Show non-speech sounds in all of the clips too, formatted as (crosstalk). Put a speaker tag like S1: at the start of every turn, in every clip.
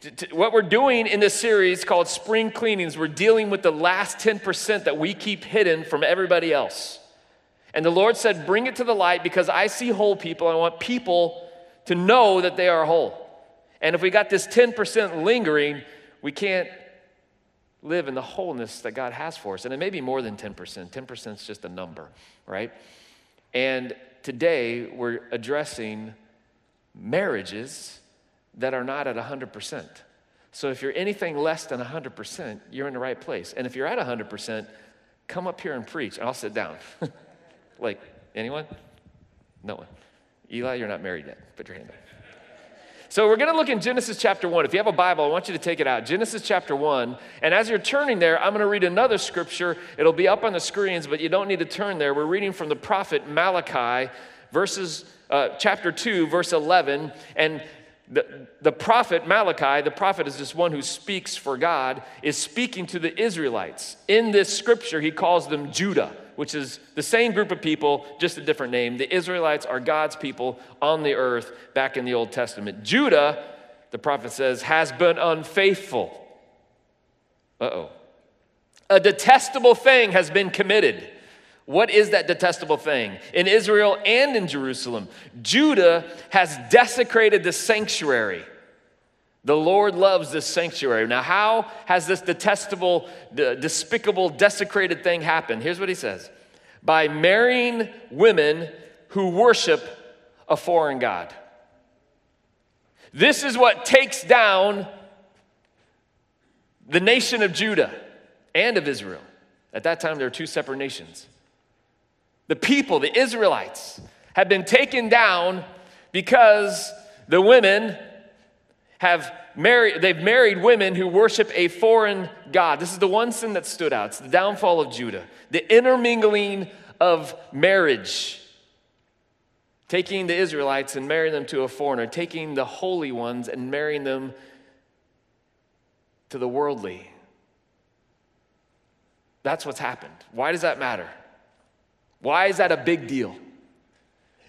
S1: t- t- what we're doing in this series called Spring Cleanings, we're dealing with the last 10% that we keep hidden from everybody else. And the Lord said, Bring it to the light because I see whole people. I want people to know that they are whole. And if we got this 10% lingering, we can't live in the wholeness that God has for us. And it may be more than 10%. 10% is just a number, right? And today we're addressing marriages that are not at 100%. So if you're anything less than 100%, you're in the right place. And if you're at 100%, come up here and preach, and I'll sit down. (laughs) like, anyone? No one. Eli, you're not married yet. Put your hand up. So we're going to look in Genesis chapter 1. If you have a Bible, I want you to take it out. Genesis chapter 1. And as you're turning there, I'm going to read another scripture. It'll be up on the screens, but you don't need to turn there. We're reading from the prophet Malachi, verses uh, chapter 2, verse 11. And the, the prophet Malachi, the prophet is this one who speaks for God, is speaking to the Israelites. In this scripture, he calls them Judah which is the same group of people, just a different name. The Israelites are God's people on the earth back in the Old Testament. Judah, the prophet says, has been unfaithful. Uh oh. A detestable thing has been committed. What is that detestable thing? In Israel and in Jerusalem, Judah has desecrated the sanctuary. The Lord loves this sanctuary. Now, how has this detestable, despicable, desecrated thing happened? Here's what he says by marrying women who worship a foreign God. This is what takes down the nation of Judah and of Israel. At that time, there were two separate nations. The people, the Israelites, have been taken down because the women have married, they've married women who worship a foreign God. This is the one sin that stood out. It's the downfall of Judah, the intermingling of marriage. Taking the Israelites and marrying them to a foreigner, taking the holy ones and marrying them to the worldly. That's what's happened. Why does that matter? Why is that a big deal?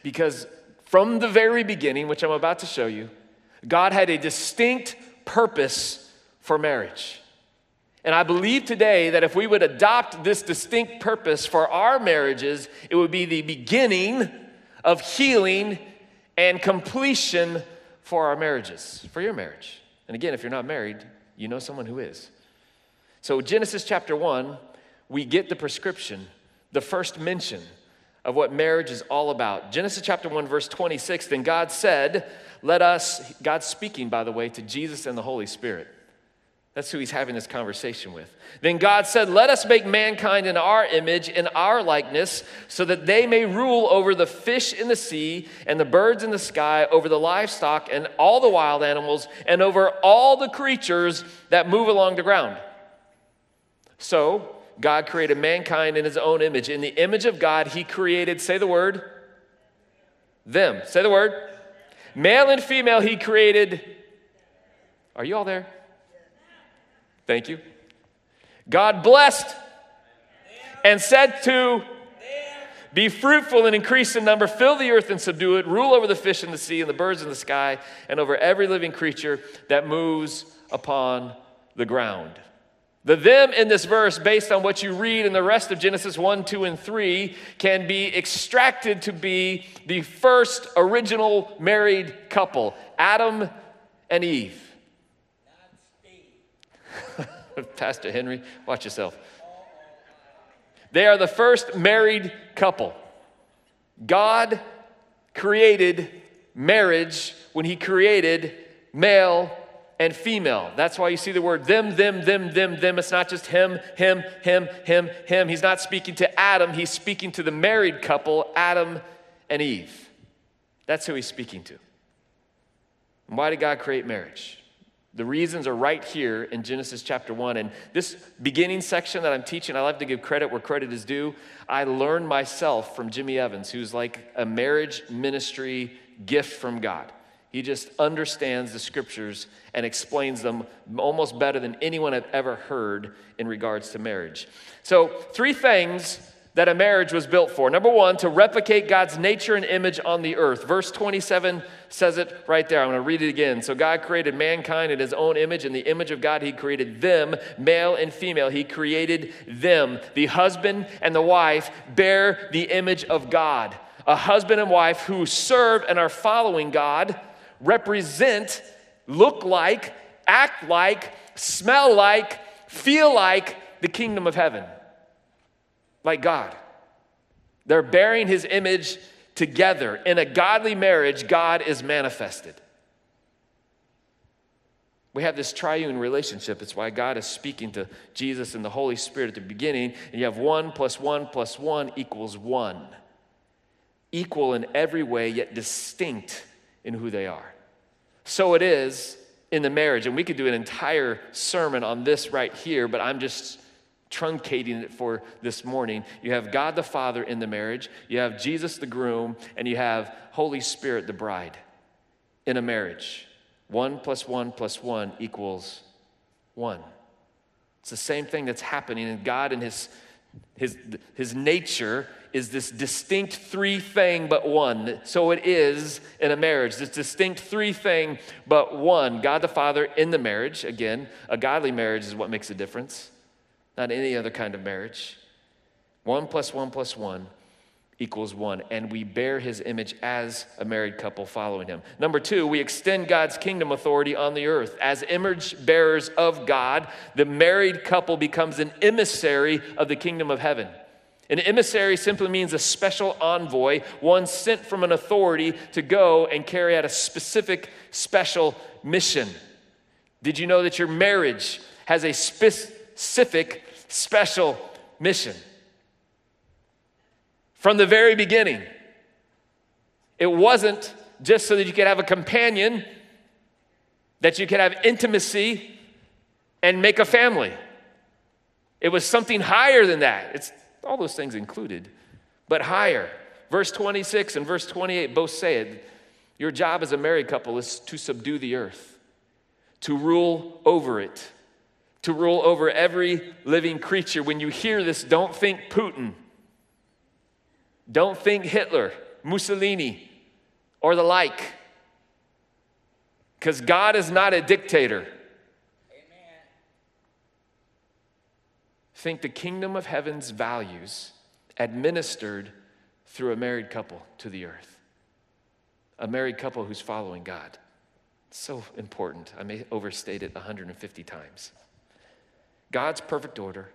S1: Because from the very beginning, which I'm about to show you, God had a distinct purpose for marriage. And I believe today that if we would adopt this distinct purpose for our marriages, it would be the beginning of healing and completion for our marriages, for your marriage. And again, if you're not married, you know someone who is. So, Genesis chapter 1, we get the prescription, the first mention of what marriage is all about. Genesis chapter 1, verse 26 Then God said, let us, God's speaking, by the way, to Jesus and the Holy Spirit. That's who he's having this conversation with. Then God said, Let us make mankind in our image, in our likeness, so that they may rule over the fish in the sea and the birds in the sky, over the livestock and all the wild animals, and over all the creatures that move along the ground. So, God created mankind in his own image. In the image of God, he created, say the word, them. Say the word, Male and female, he created. Are you all there? Thank you. God blessed and said to be fruitful and increase in number, fill the earth and subdue it, rule over the fish in the sea and the birds in the sky, and over every living creature that moves upon the ground. The them in this verse, based on what you read in the rest of Genesis 1, 2, and 3, can be extracted to be the first original married couple Adam and Eve. (laughs) Pastor Henry, watch yourself. They are the first married couple. God created marriage when He created male and female. That's why you see the word them, them, them, them, them. It's not just him, him, him, him, him. He's not speaking to Adam, he's speaking to the married couple, Adam and Eve. That's who he's speaking to. And why did God create marriage? The reasons are right here in Genesis chapter 1. And this beginning section that I'm teaching, I love to give credit where credit is due. I learned myself from Jimmy Evans, who's like a marriage ministry gift from God. He just understands the scriptures and explains them almost better than anyone I've ever heard in regards to marriage. So, three things that a marriage was built for. Number one, to replicate God's nature and image on the earth. Verse 27 says it right there. I'm going to read it again. So God created mankind in his own image. In the image of God, he created them, male and female. He created them. The husband and the wife bear the image of God. A husband and wife who serve and are following God represent, look like, act like, smell like, feel like the kingdom of heaven like God. They're bearing his image together. In a godly marriage, God is manifested. We have this triune relationship. It's why God is speaking to Jesus and the Holy Spirit at the beginning. And you have one plus one plus one equals one. Equal in every way, yet distinct in who they are. So it is in the marriage. And we could do an entire sermon on this right here, but I'm just truncating it for this morning. You have God the Father in the marriage, you have Jesus the groom, and you have Holy Spirit the bride in a marriage. One plus one plus one equals one. It's the same thing that's happening, and God and His, His, His nature is this distinct three thing but one. So it is in a marriage, this distinct three thing but one. God the Father in the marriage, again, a godly marriage is what makes a difference not any other kind of marriage. One plus one plus one equals one, and we bear his image as a married couple following him. Number two, we extend God's kingdom authority on the earth. As image bearers of God, the married couple becomes an emissary of the kingdom of heaven. An emissary simply means a special envoy, one sent from an authority to go and carry out a specific special mission. Did you know that your marriage has a specific special mission. From the very beginning, it wasn't just so that you could have a companion, that you could have intimacy and make a family. It was something higher than that. It's all those things included, but higher. Verse 26 and verse 28 both say it. Your job as a married couple is to subdue the earth, to rule over it to rule over every living creature. When you hear this, don't think Putin. Don't think Hitler, Mussolini, or the like. Because God is not a dictator. Think the kingdom of heaven's values administered through a married couple to the earth. A married couple who's following God. So important. I may overstate it 150 times. God's perfect order,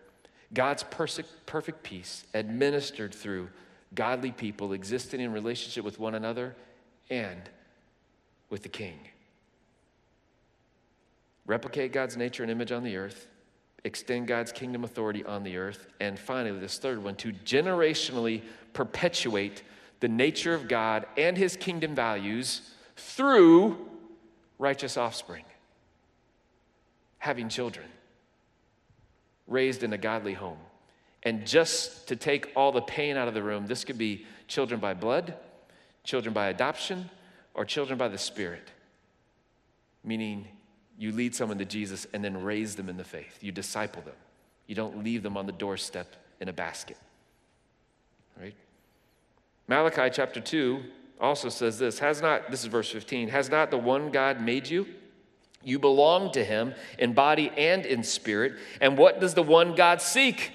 S1: God's perfect peace administered through godly people existing in relationship with one another and with the King. Replicate God's nature and image on the earth, extend God's kingdom authority on the earth, and finally, this third one, to generationally perpetuate the nature of God and his kingdom values through righteous offspring, having children raised in a godly home. And just to take all the pain out of the room, this could be children by blood, children by adoption, or children by the Spirit. Meaning, you lead someone to Jesus and then raise them in the faith. You disciple them. You don't leave them on the doorstep in a basket. Right? Malachi chapter 2 also says this Has not, this is verse 15, has not the one God made you? You belong to Him in body and in spirit. And what does the one God seek?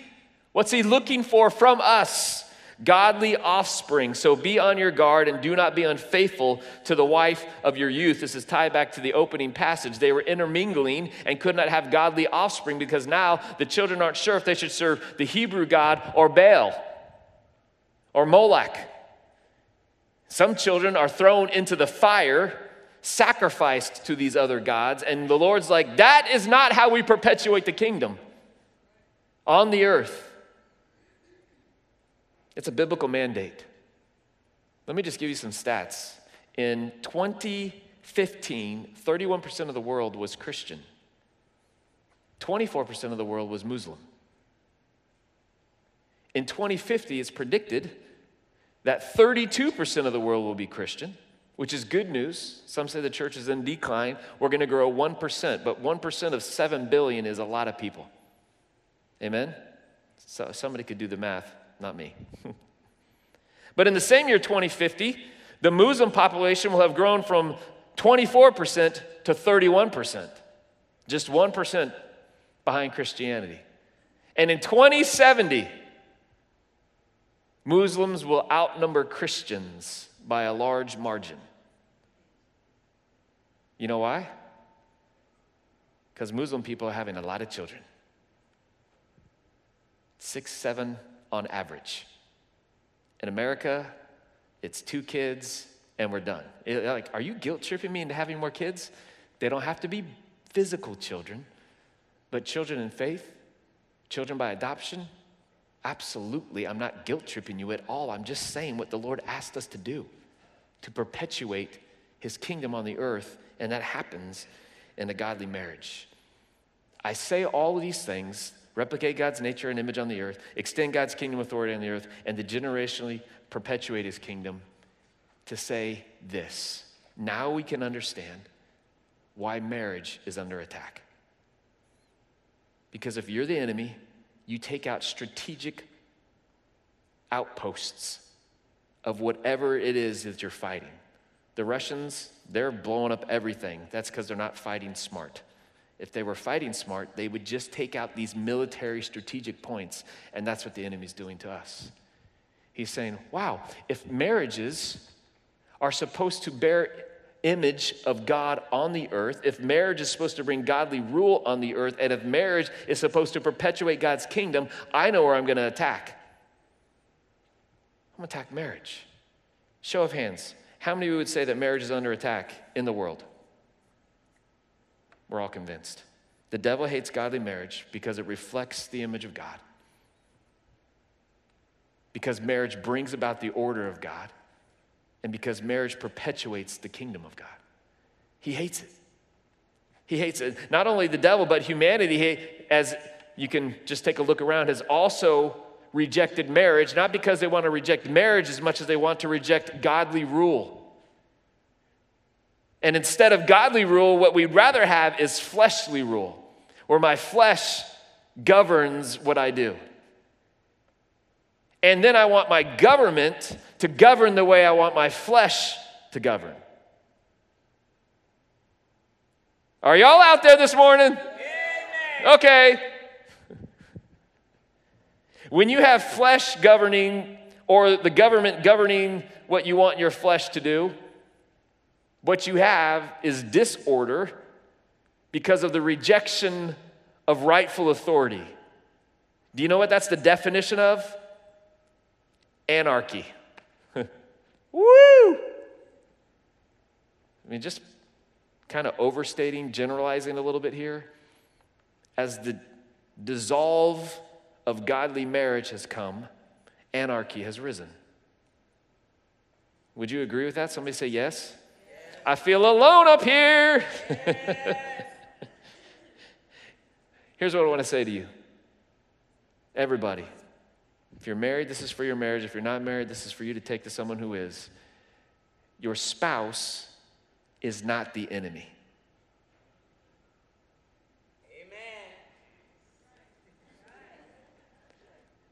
S1: What's He looking for from us? Godly offspring. So be on your guard and do not be unfaithful to the wife of your youth. This is tied back to the opening passage. They were intermingling and could not have godly offspring because now the children aren't sure if they should serve the Hebrew God or Baal or Moloch. Some children are thrown into the fire sacrificed to these other gods. And the Lord's like, that is not how we perpetuate the kingdom on the earth. It's a biblical mandate. Let me just give you some stats. In 2015, 31% of the world was Christian, 24% of the world was Muslim. In 2050, it's predicted that 32% of the world will be Christian which is good news. Some say the church is in decline. We're going to grow 1%, but 1% of 7 billion is a lot of people. Amen? So somebody could do the math. Not me. (laughs) but in the same year, 2050, the Muslim population will have grown from 24% to 31%, just 1% behind Christianity. And in 2070, Muslims will outnumber Christians by a large margin. You know why? Because Muslim people are having a lot of children six, seven on average. In America, it's two kids and we're done. It, like, are you guilt tripping me into having more kids? They don't have to be physical children, but children in faith, children by adoption. Absolutely, I'm not guilt tripping you at all. I'm just saying what the Lord asked us to do to perpetuate his kingdom on the earth, and that happens in a godly marriage. I say all of these things replicate God's nature and image on the earth, extend God's kingdom authority on the earth, and to generationally perpetuate his kingdom to say this. Now we can understand why marriage is under attack. Because if you're the enemy, you take out strategic outposts of whatever it is that you're fighting. The Russians, they're blowing up everything. That's because they're not fighting smart. If they were fighting smart, they would just take out these military strategic points, and that's what the enemy's doing to us. He's saying, wow, if marriages are supposed to bear image of God on the earth, if marriage is supposed to bring godly rule on the earth, and if marriage is supposed to perpetuate God's kingdom, I know where I'm going to attack. I'm going to attack marriage. Show of hands. How many of you would say that marriage is under attack in the world? We're all convinced. The devil hates godly marriage because it reflects the image of God. Because marriage brings about the order of God. And because marriage perpetuates the kingdom of God. He hates it. He hates it. Not only the devil, but humanity, as you can just take a look around, has also rejected marriage, not because they want to reject marriage as much as they want to reject godly rule. And instead of godly rule, what we'd rather have is fleshly rule, where my flesh governs what I do. And then I want my government to govern the way I want my flesh to govern. Are y'all out there this morning? Okay. (laughs) When you have flesh governing or the government governing what you want your flesh to do, what you have is disorder because of the rejection of rightful authority. Do you know what that's the definition of? Anarchy. (laughs) Woo! I mean, just kind of overstating, generalizing a little bit here. As the dissolve of godly marriage has come, anarchy has risen. Would you agree with that? Somebody say yes. I feel alone up here. (laughs) Here's what I want to say to you everybody. If you're married, this is for your marriage. If you're not married, this is for you to take to someone who is. Your spouse is not the enemy. Amen.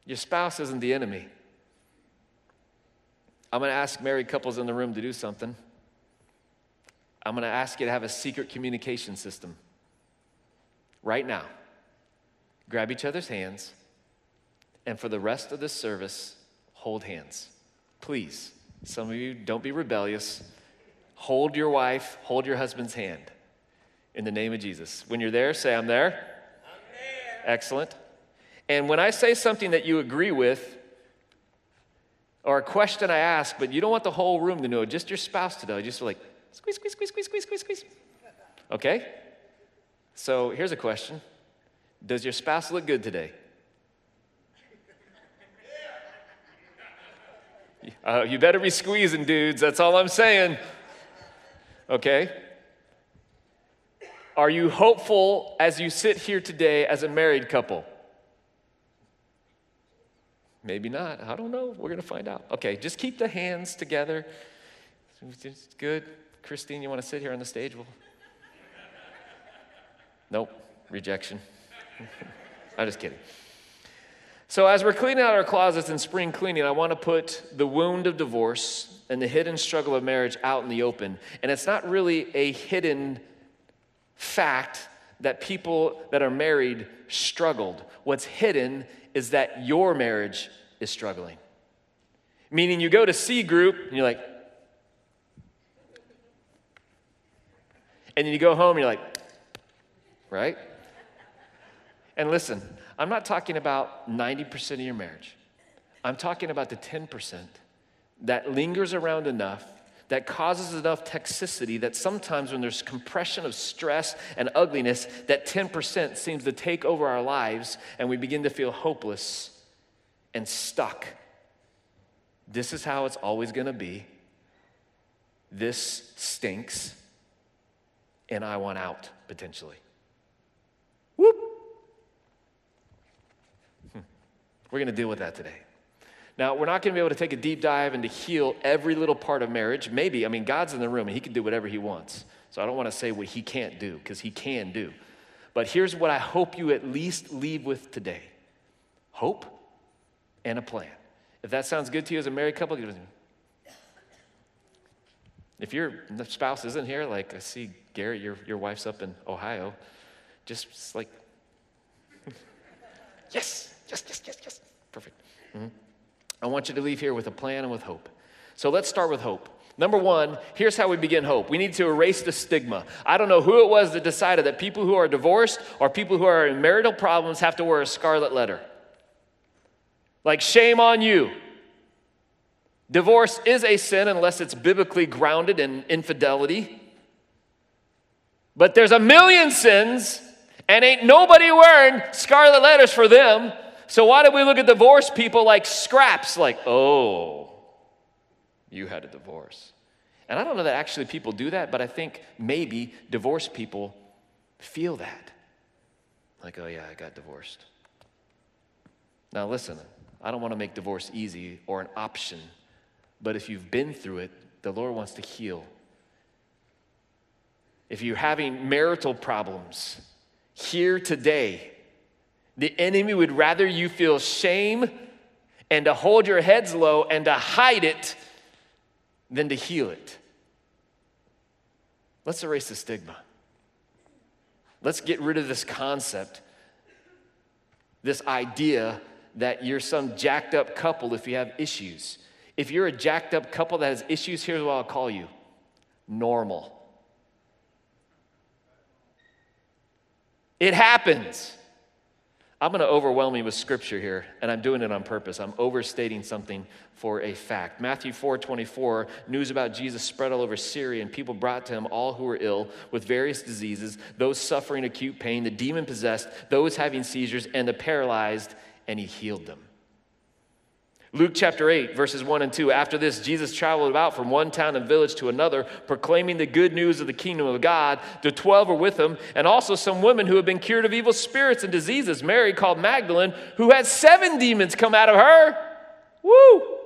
S1: Your spouse isn't the enemy. I'm going to ask married couples in the room to do something. I'm going to ask you to have a secret communication system right now. Grab each other's hands, and for the rest of this service, hold hands. Please. Some of you, don't be rebellious. Hold your wife, hold your husband's hand in the name of Jesus. When you're there, say, I'm there. I'm there. Excellent. And when I say something that you agree with, or a question I ask, but you don't want the whole room to know, just your spouse to know, just like, Squeeze, squeeze, squeeze, squeeze, squeeze, squeeze, squeeze. Okay? So here's a question Does your spouse look good today? Uh, you better be squeezing, dudes. That's all I'm saying. Okay? Are you hopeful as you sit here today as a married couple? Maybe not. I don't know. We're going to find out. Okay, just keep the hands together. It's good. Christine, you want to sit here on the stage? Well, nope, rejection. (laughs) I'm just kidding. So, as we're cleaning out our closets in spring cleaning, I want to put the wound of divorce and the hidden struggle of marriage out in the open. And it's not really a hidden fact that people that are married struggled. What's hidden is that your marriage is struggling. Meaning, you go to C group and you're like, and then you go home and you're like, right? And listen, I'm not talking about 90% of your marriage. I'm talking about the 10% that lingers around enough, that causes enough toxicity that sometimes when there's compression of stress and ugliness, that 10% seems to take over our lives and we begin to feel hopeless and stuck. This is how it's always to be. This stinks, and I want out potentially. Whoop. Hmm. We're going to deal with that today. Now, we're not going to be able to take a deep dive and to heal every little part of marriage. Maybe, I mean, God's in the room and He can do whatever He wants. So I don't want to say what He can't do because He can do. But here's what I hope you at least leave with today hope and a plan. If that sounds good to you as a married couple, if your spouse isn't here, like I see Garrett, your, your wife's up in Ohio, just like, (laughs) yes, yes, yes, yes, yes. Perfect. Mm-hmm. I want you to leave here with a plan and with hope. So let's start with hope. Number one, here's how we begin hope. We need to erase the stigma. I don't know who it was that decided that people who are divorced or people who are in marital problems have to wear a scarlet letter. Like, shame on you. Divorce is a sin unless it's biblically grounded in infidelity. But there's a million sins, and ain't nobody wearing scarlet letters for them. So why do we look at divorced people like scraps? Like, oh, you had a divorce. And I don't know that actually people do that, but I think maybe divorced people feel that. Like, oh, yeah, I got divorced. Now, listen, I don't want to make divorce easy or an option, but if you've been through it, the Lord wants to heal. If you're having marital problems, here today, the enemy would rather you feel shame and to hold your heads low and to hide it than to heal it. Let's erase the stigma. Let's get rid of this concept, this idea that you're some jacked up couple if you have issues. If you're a jacked up couple that has issues, here's what I'll call you normal. It happens. I'm going to overwhelm you with scripture here, and I'm doing it on purpose. I'm overstating something for a fact. Matthew 4 24, news about Jesus spread all over Syria, and people brought to him all who were ill with various diseases, those suffering acute pain, the demon possessed, those having seizures, and the paralyzed, and he healed them. Luke chapter 8, verses 1 and 2. After this, Jesus traveled about from one town and village to another, proclaiming the good news of the kingdom of God. The twelve were with him, and also some women who had been cured of evil spirits and diseases. Mary, called Magdalene, who had seven demons come out of her. Woo!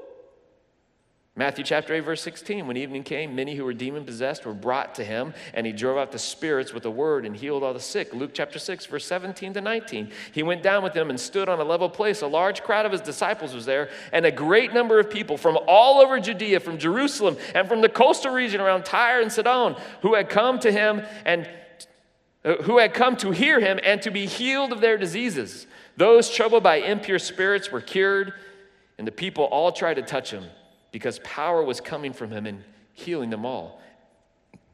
S1: Matthew chapter 8, verse 16. When evening came, many who were demon possessed were brought to him, and he drove out the spirits with a word and healed all the sick. Luke chapter 6, verse 17 to 19. He went down with them and stood on a level place. A large crowd of his disciples was there, and a great number of people from all over Judea, from Jerusalem, and from the coastal region around Tyre and Sidon, who had come to him and uh, who had come to hear him and to be healed of their diseases. Those troubled by impure spirits were cured, and the people all tried to touch him because power was coming from him and healing them all.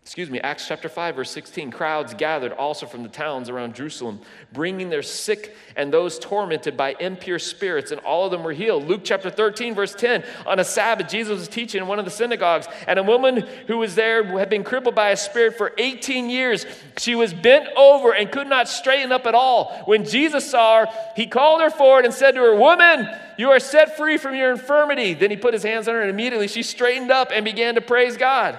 S1: Excuse me, Acts chapter 5, verse 16. Crowds gathered also from the towns around Jerusalem, bringing their sick and those tormented by impure spirits, and all of them were healed. Luke chapter 13, verse 10. On a Sabbath, Jesus was teaching in one of the synagogues, and a woman who was there had been crippled by a spirit for 18 years. She was bent over and could not straighten up at all. When Jesus saw her, he called her forward and said to her, Woman, you are set free from your infirmity. Then he put his hands on her, and immediately she straightened up and began to praise God.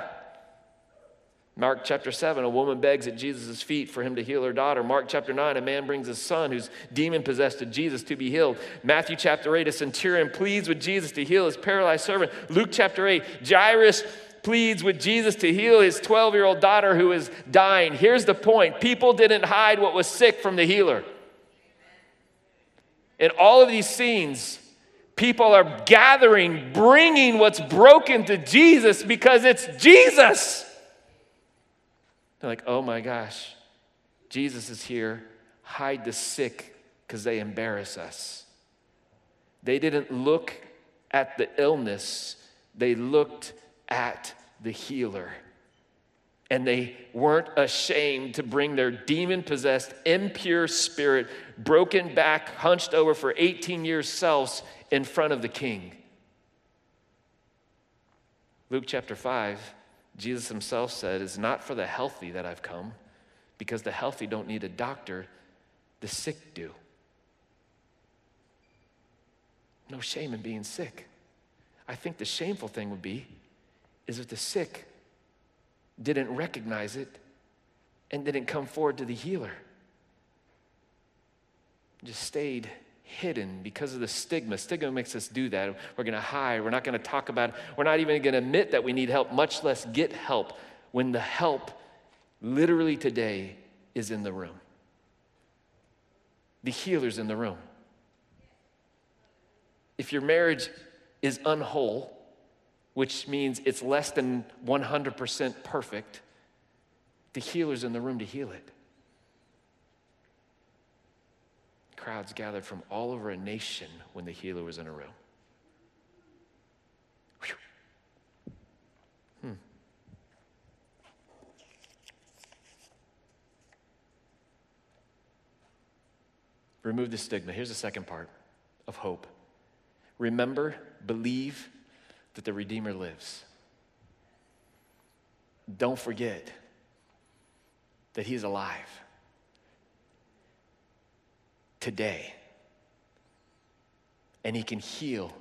S1: Mark chapter 7, a woman begs at Jesus' feet for him to heal her daughter. Mark chapter 9, a man brings his son who's demon possessed to Jesus to be healed. Matthew chapter 8, a centurion pleads with Jesus to heal his paralyzed servant. Luke chapter 8, Jairus pleads with Jesus to heal his 12 year old daughter who is dying. Here's the point people didn't hide what was sick from the healer. In all of these scenes, people are gathering, bringing what's broken to Jesus because it's Jesus. They're like, oh my gosh, Jesus is here. Hide the sick because they embarrass us. They didn't look at the illness, they looked at the healer. And they weren't ashamed to bring their demon possessed, impure spirit, broken back, hunched over for 18 years selves in front of the king. Luke chapter 5, Jesus himself said, It's not for the healthy that I've come, because the healthy don't need a doctor, the sick do. No shame in being sick. I think the shameful thing would be is if the sick didn't recognize it and didn't come forward to the healer. Just stayed hidden because of the stigma. Stigma makes us do that. We're going to hide. We're not going to talk about it. We're not even going to admit that we need help, much less get help when the help literally today is in the room. The healer's in the room. If your marriage is unwhole, which means it's less than 100% perfect, the healer's in the room to heal it. Crowds gathered from all over a nation when the healer was in a room. Hmm. Remove the stigma. Here's the second part of hope. Remember, believe, that the Redeemer lives. Don't forget that He is alive today. And He can heal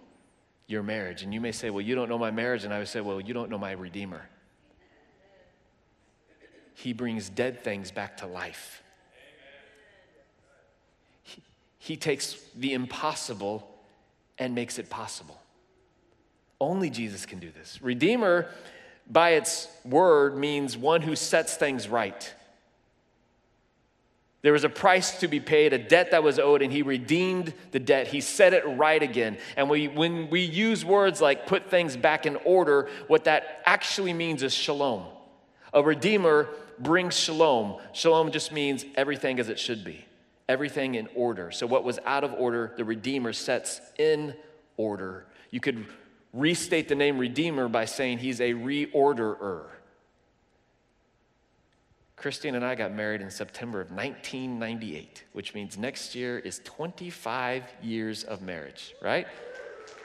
S1: your marriage. And you may say, Well, you don't know my marriage. And I would say, Well, you don't know my Redeemer. He brings dead things back to life. He, he takes the impossible and makes it possible. Only Jesus can do this. Redeemer, by its word, means one who sets things right. There was a price to be paid, a debt that was owed, and he redeemed the debt. He set it right again. And we, when we use words like put things back in order, what that actually means is shalom. A redeemer brings shalom. Shalom just means everything as it should be, everything in order. So, what was out of order, the redeemer sets in order. You could restate the name Redeemer by saying he's a reorderer. Christine and I got married in September of 1998, which means next year is 25 years of marriage, right?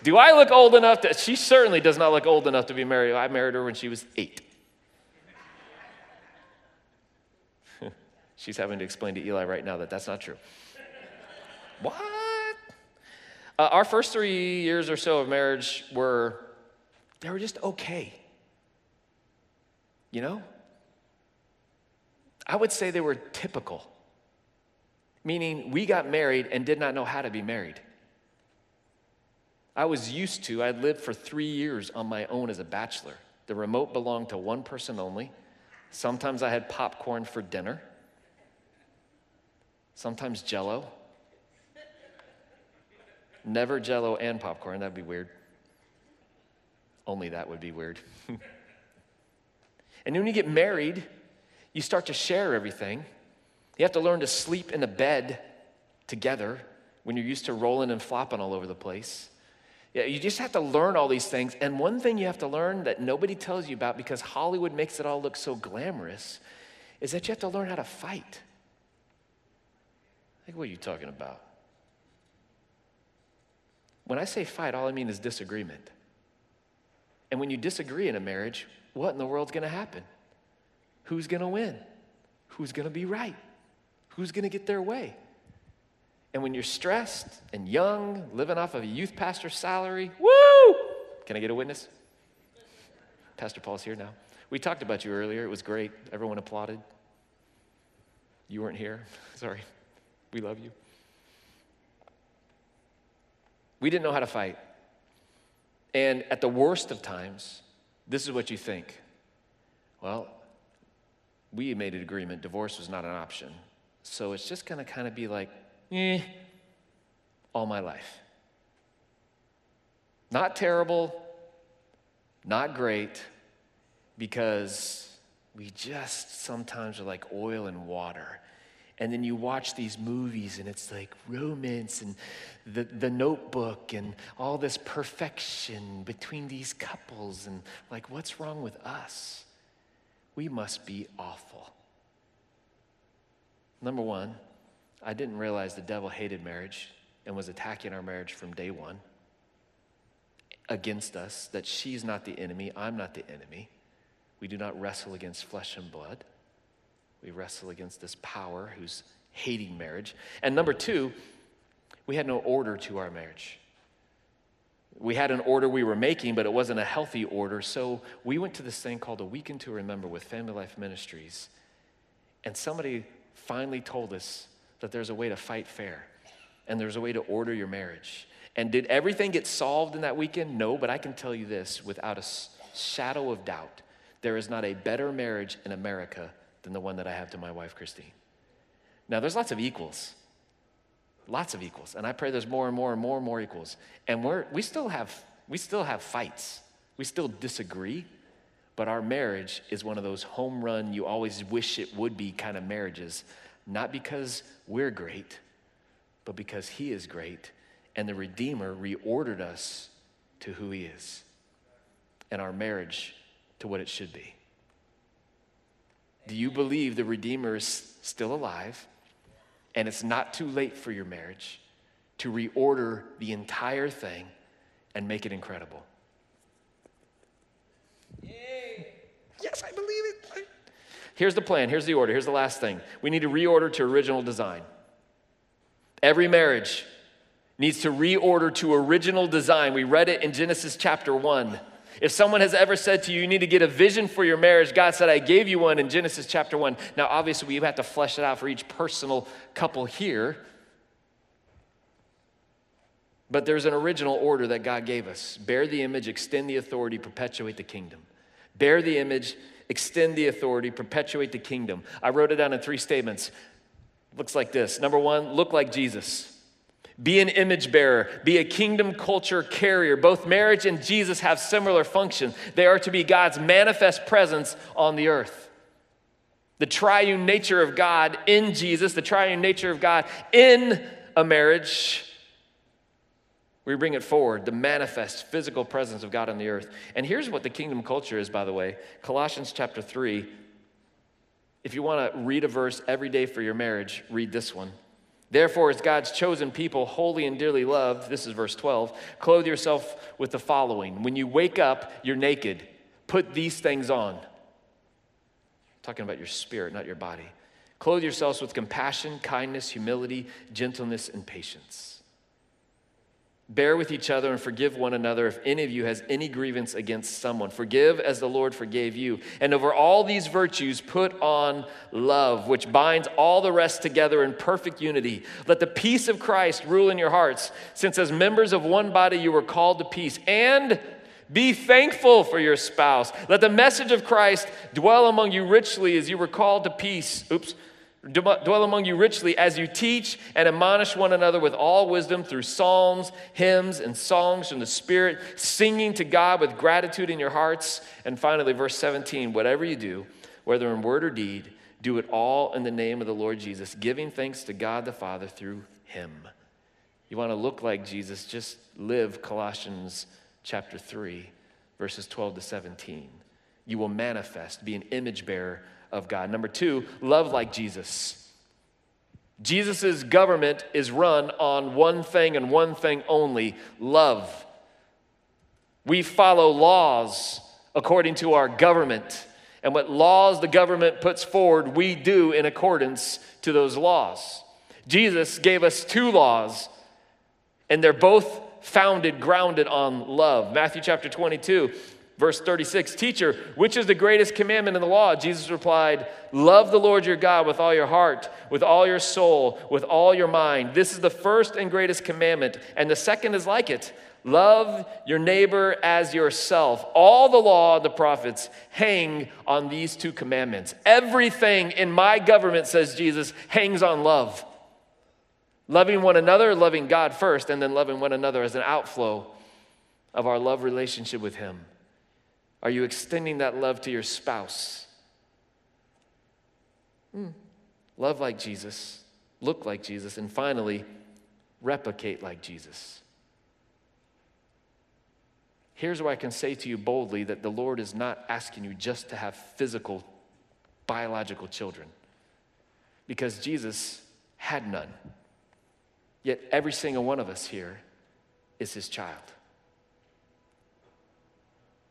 S1: Do I look old enough to? She certainly does not look old enough to be married. I married her when she was eight. (laughs) She's having to explain to Eli right now that that's not true. what? Uh, our first three years or so of marriage were, they were just okay. You know? I would say they were typical, meaning we got married and did not know how to be married. I was used to, I'd lived for three years on my own as a bachelor. The remote belonged to one person only. Sometimes I had popcorn for dinner, sometimes jello. Never jello and popcorn, that'd be weird. Only that would be weird. (laughs) and when you get married, you start to share everything. You have to learn to sleep in a bed together when you're used to rolling and flopping all over the place. Yeah, you just have to learn all these things. And one thing you have to learn that nobody tells you about because Hollywood makes it all look so glamorous is that you have to learn how to fight. Like, what are you talking about? When I say fight, all I mean is disagreement. And when you disagree in a marriage, what in the world's going to happen? Who's going to win? Who's going to be right? Who's going to get their way? And when you're stressed and young, living off of a youth pastor's salary, woo! Can I get a witness? Pastor Paul's here now. We talked about you earlier. It was great. Everyone applauded. You weren't here. (laughs) Sorry. We love you. We didn't know how to fight. And at the worst of times, this is what you think. Well, we made an agreement, divorce was not an option. So it's just to kind of be like, eh. all my life. Not terrible, not great, because we just sometimes are like oil and water. And then you watch these movies and it's like romance and the, the notebook and all this perfection between these couples. And like, what's wrong with us? We must be awful. Number one, I didn't realize the devil hated marriage and was attacking our marriage from day one against us, that she's not the enemy, I'm not the enemy. We do not wrestle against flesh and blood. We wrestle against this power who's hating marriage. And number two, we had no order to our marriage. We had an order we were making, but it wasn't a healthy order. So we went to this thing called a Weekend to Remember with Family Life Ministries. And somebody finally told us that there's a way to fight fair and there's a way to order your marriage. And did everything get solved in that weekend? No, but I can tell you this without a shadow of doubt there is not a better marriage in America than the one that I have to my wife, Christine. Now, there's lots of equals, lots of equals. And I pray there's more and more and more and more equals. And we're, we, still have, we still have fights, we still disagree. But our marriage is one of those home run, you always wish it would be kind of marriages. Not because we're great, but because He is great and the Redeemer reordered us to who He is and our marriage to what it should be. Do you believe the Redeemer is still alive and it's not too late for your marriage to reorder the entire thing and make it incredible? Yay. Yes, I believe it. Here's the plan. Here's the order. Here's the last thing. We need to reorder to original design. Every marriage needs to reorder to original design. We read it in Genesis chapter 1. If someone has ever said to you, you need to get a vision for your marriage, God said, I gave you one in Genesis chapter 1. Now, obviously, we have to flesh it out for each personal couple here. But there's an original order that God gave us bear the image, extend the authority, perpetuate the kingdom. Bear the image, extend the authority, perpetuate the kingdom. I wrote it down in three statements. Looks like this. Number one, look like Jesus. Be an image bearer, be a kingdom culture carrier. Both marriage and Jesus have similar function. They are to be God's manifest presence on the earth. The triune nature of God in Jesus, the triune nature of God in a marriage, we bring it forward, the manifest physical presence of God on the earth. And here's what the kingdom culture is, by the way Colossians chapter 3. If you want to read a verse every day for your marriage, read this one. Therefore, as God's chosen people, holy and dearly loved, this is verse 12, clothe yourself with the following. When you wake up, you're naked. Put these things on. I'm talking about your spirit, not your body. Clothe yourselves with compassion, kindness, humility, gentleness, and patience. Bear with each other and forgive one another if any of you has any grievance against someone. Forgive as the Lord forgave you. And over all these virtues, put on love, which binds all the rest together in perfect unity. Let the peace of Christ rule in your hearts, since as members of one body you were called to peace. And be thankful for your spouse. Let the message of Christ dwell among you richly as you were called to peace. Oops dwell among you richly as you teach and admonish one another with all wisdom through psalms, hymns, and songs from the Spirit, singing to God with gratitude in your hearts. And finally, verse 17 whatever you do, whether in word or deed, do it all in the name of the Lord Jesus, giving thanks to God the Father through him. You want to look like Jesus, just live Colossians chapter 3, verses 12 to 17. You will manifest, be an image bearer of God. Number two, love like Jesus. Jesus' government is run on one thing and one thing only love. We follow laws according to our government. And what laws the government puts forward, we do in accordance to those laws. Jesus gave us two laws, and they're both founded, grounded on love. Matthew chapter 22, Verse 36 Teacher, which is the greatest commandment in the law? Jesus replied, Love the Lord your God with all your heart, with all your soul, with all your mind. This is the first and greatest commandment, and the second is like it. Love your neighbor as yourself. All the law and the prophets hang on these two commandments. Everything in my government, says Jesus, hangs on love. Loving one another, loving God first, and then loving one another as an outflow of our love relationship with Him? Are you extending that love to your spouse? Hmm. Love like Jesus, look like Jesus, and finally, replicate like Jesus. Here's where I can say to you boldly that the Lord is not asking you just to have physical, biological children, because Jesus had none. Yet every single one of us here is his child.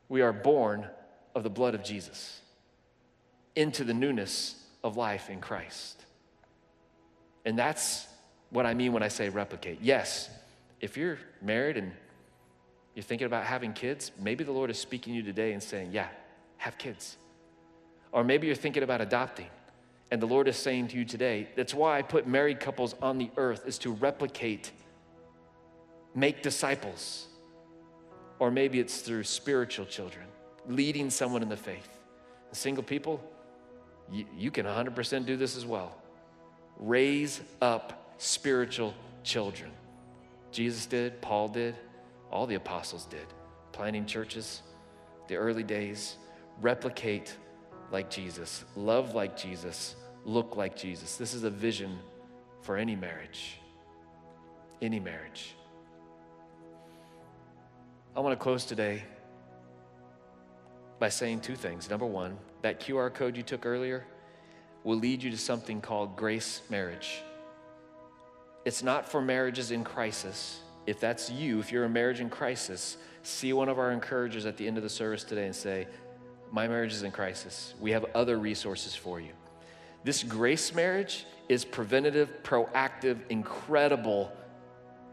S1: We are born of the blood of Jesus into the newness of life in Christ. And that's what I mean when I say replicate. Yes, if you're married and you're thinking about having kids, maybe the Lord is speaking to you today and saying, Yeah, have kids. Or maybe you're thinking about adopting. And the Lord is saying to you today, that's why I put married couples on the earth, is to replicate, make disciples. Or maybe it's through spiritual children, leading someone in the faith. single people, you, you can 100% do this as well. Raise up spiritual children. Jesus did, Paul did, all the apostles did. Planting churches, the early days, replicate like Jesus, love like Jesus, look like Jesus. This is a vision for any marriage. Any marriage. I want to close today by saying two things. Number one, that QR code you took earlier will lead you to something called grace marriage. It's not for marriages in crisis. If that's you, if you're a marriage in crisis, see one of our encouragers at the end of the service today and say, My marriage is in crisis. We have other resources for you. This grace marriage is preventative, proactive, incredible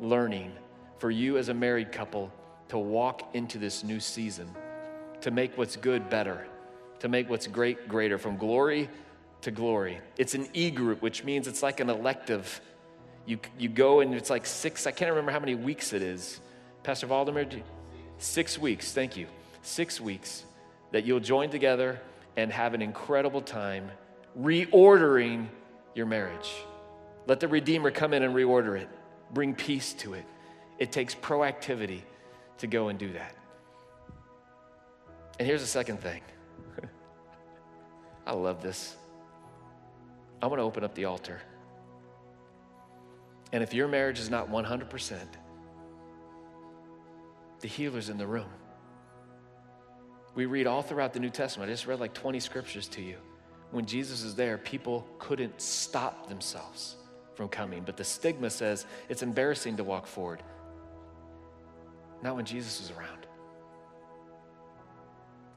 S1: learning for you as a married couple to walk into this new season, to make what's good better, to make what's great greater, from glory to glory. It's an E group, which means it's like an elective. You, you go and it's like six, I can't remember how many weeks it is. Pastor Valdemar, six weeks, thank you. Six weeks that you'll join together and have an incredible time reordering your marriage. Let the Redeemer come in and reorder it, bring peace to it. It takes proactivity to go and do that. And here's the second thing (laughs) I love this. I want to open up the altar. And if your marriage is not 100%, the healer's in the room. We read all throughout the New Testament. I just read like 20 scriptures to you when Jesus is there, people couldn't stop themselves from coming. But the stigma says it's embarrassing to walk forward. Not when Jesus is around.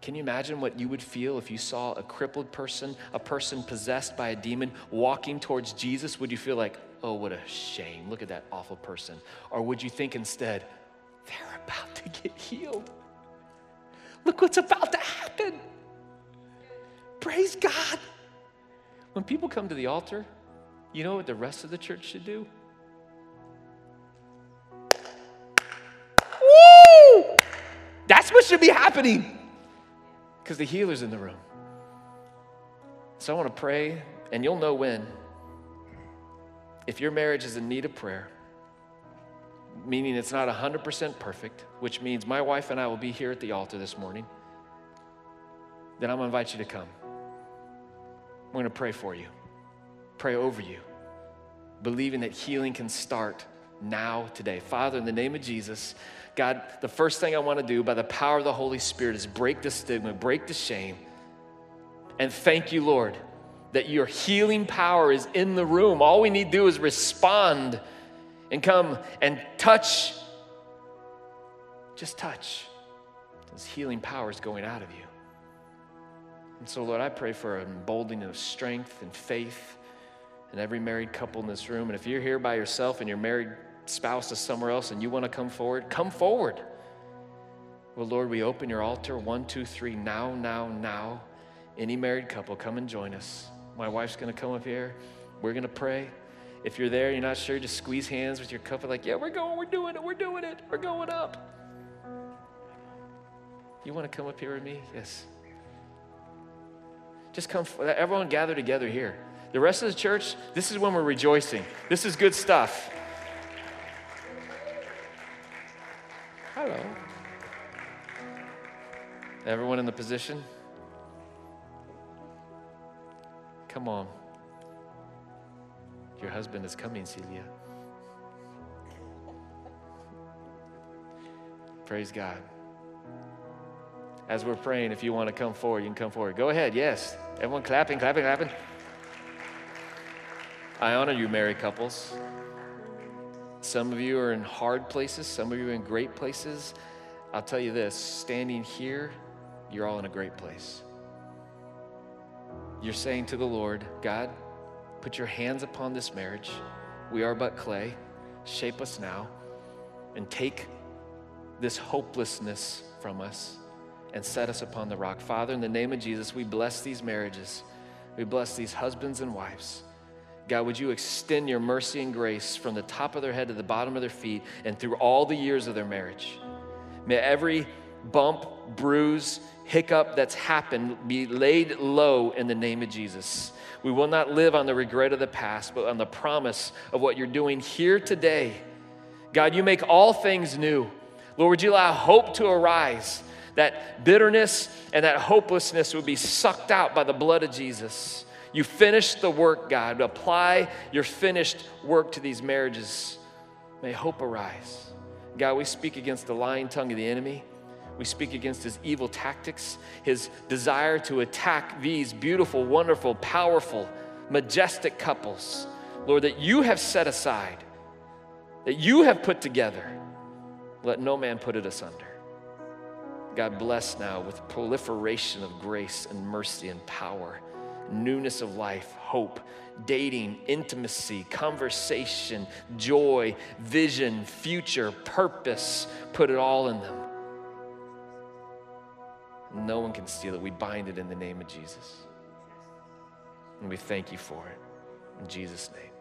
S1: Can you imagine what you would feel if you saw a crippled person, a person possessed by a demon, walking towards Jesus? Would you feel like, oh, what a shame, look at that awful person? Or would you think instead, they're about to get healed? Look what's about to happen. Praise God. When people come to the altar, you know what the rest of the church should do? What should be happening because the healer's in the room. So I want to pray, and you'll know when. If your marriage is in need of prayer, meaning it's not 100% perfect, which means my wife and I will be here at the altar this morning, then I'm going to invite you to come. We're going to pray for you, pray over you, believing that healing can start now, today. Father, in the name of Jesus, God, the first thing I want to do by the power of the Holy Spirit is break the stigma, break the shame. And thank you, Lord, that your healing power is in the room. All we need to do is respond and come and touch. Just touch. This healing power is going out of you. And so, Lord, I pray for an emboldening of strength and faith in every married couple in this room. And if you're here by yourself and you're married spouse is somewhere else and you want to come forward, come forward. Well, Lord, we open your altar. One, two, three. Now, now, now. Any married couple, come and join us. My wife's going to come up here. We're going to pray. If you're there, you're not sure, just squeeze hands with your cup couple, like, yeah, we're going, we're doing it, we're doing it, we're going up. You want to come up here with me? Yes. Just come, everyone gather together here. The rest of the church, this is when we're rejoicing. This is good stuff. Hello. Everyone in the position? Come on. Your husband is coming, Celia. Praise God. As we're praying, if you want to come forward, you can come forward. Go ahead, yes. Everyone clapping, clapping, clapping. I honor you, married couples. Some of you are in hard places, some of you are in great places. I'll tell you this standing here, you're all in a great place. You're saying to the Lord, God, put your hands upon this marriage. We are but clay. Shape us now and take this hopelessness from us and set us upon the rock. Father, in the name of Jesus, we bless these marriages. We bless these husbands and wives. God, would you extend your mercy and grace from the top of their head to the bottom of their feet and through all the years of their marriage? May every bump, bruise, hiccup that's happened be laid low in the name of Jesus. We will not live on the regret of the past, but on the promise of what you're doing here today. God, you make all things new. Lord, would you allow hope to arise? That bitterness and that hopelessness would be sucked out by the blood of Jesus. You finish the work, God. Apply your finished work to these marriages. May hope arise. God, we speak against the lying tongue of the enemy. We speak against his evil tactics, his desire to attack these beautiful, wonderful, powerful, majestic couples, Lord, that you have set aside, that you have put together. Let no man put it asunder. God bless now with proliferation of grace and mercy and power newness of life, hope, dating, intimacy, conversation, joy, vision, future, purpose. Put it all in them. No one can steal it. We bind it in the name of Jesus. And we thank you for it. In Jesus' name.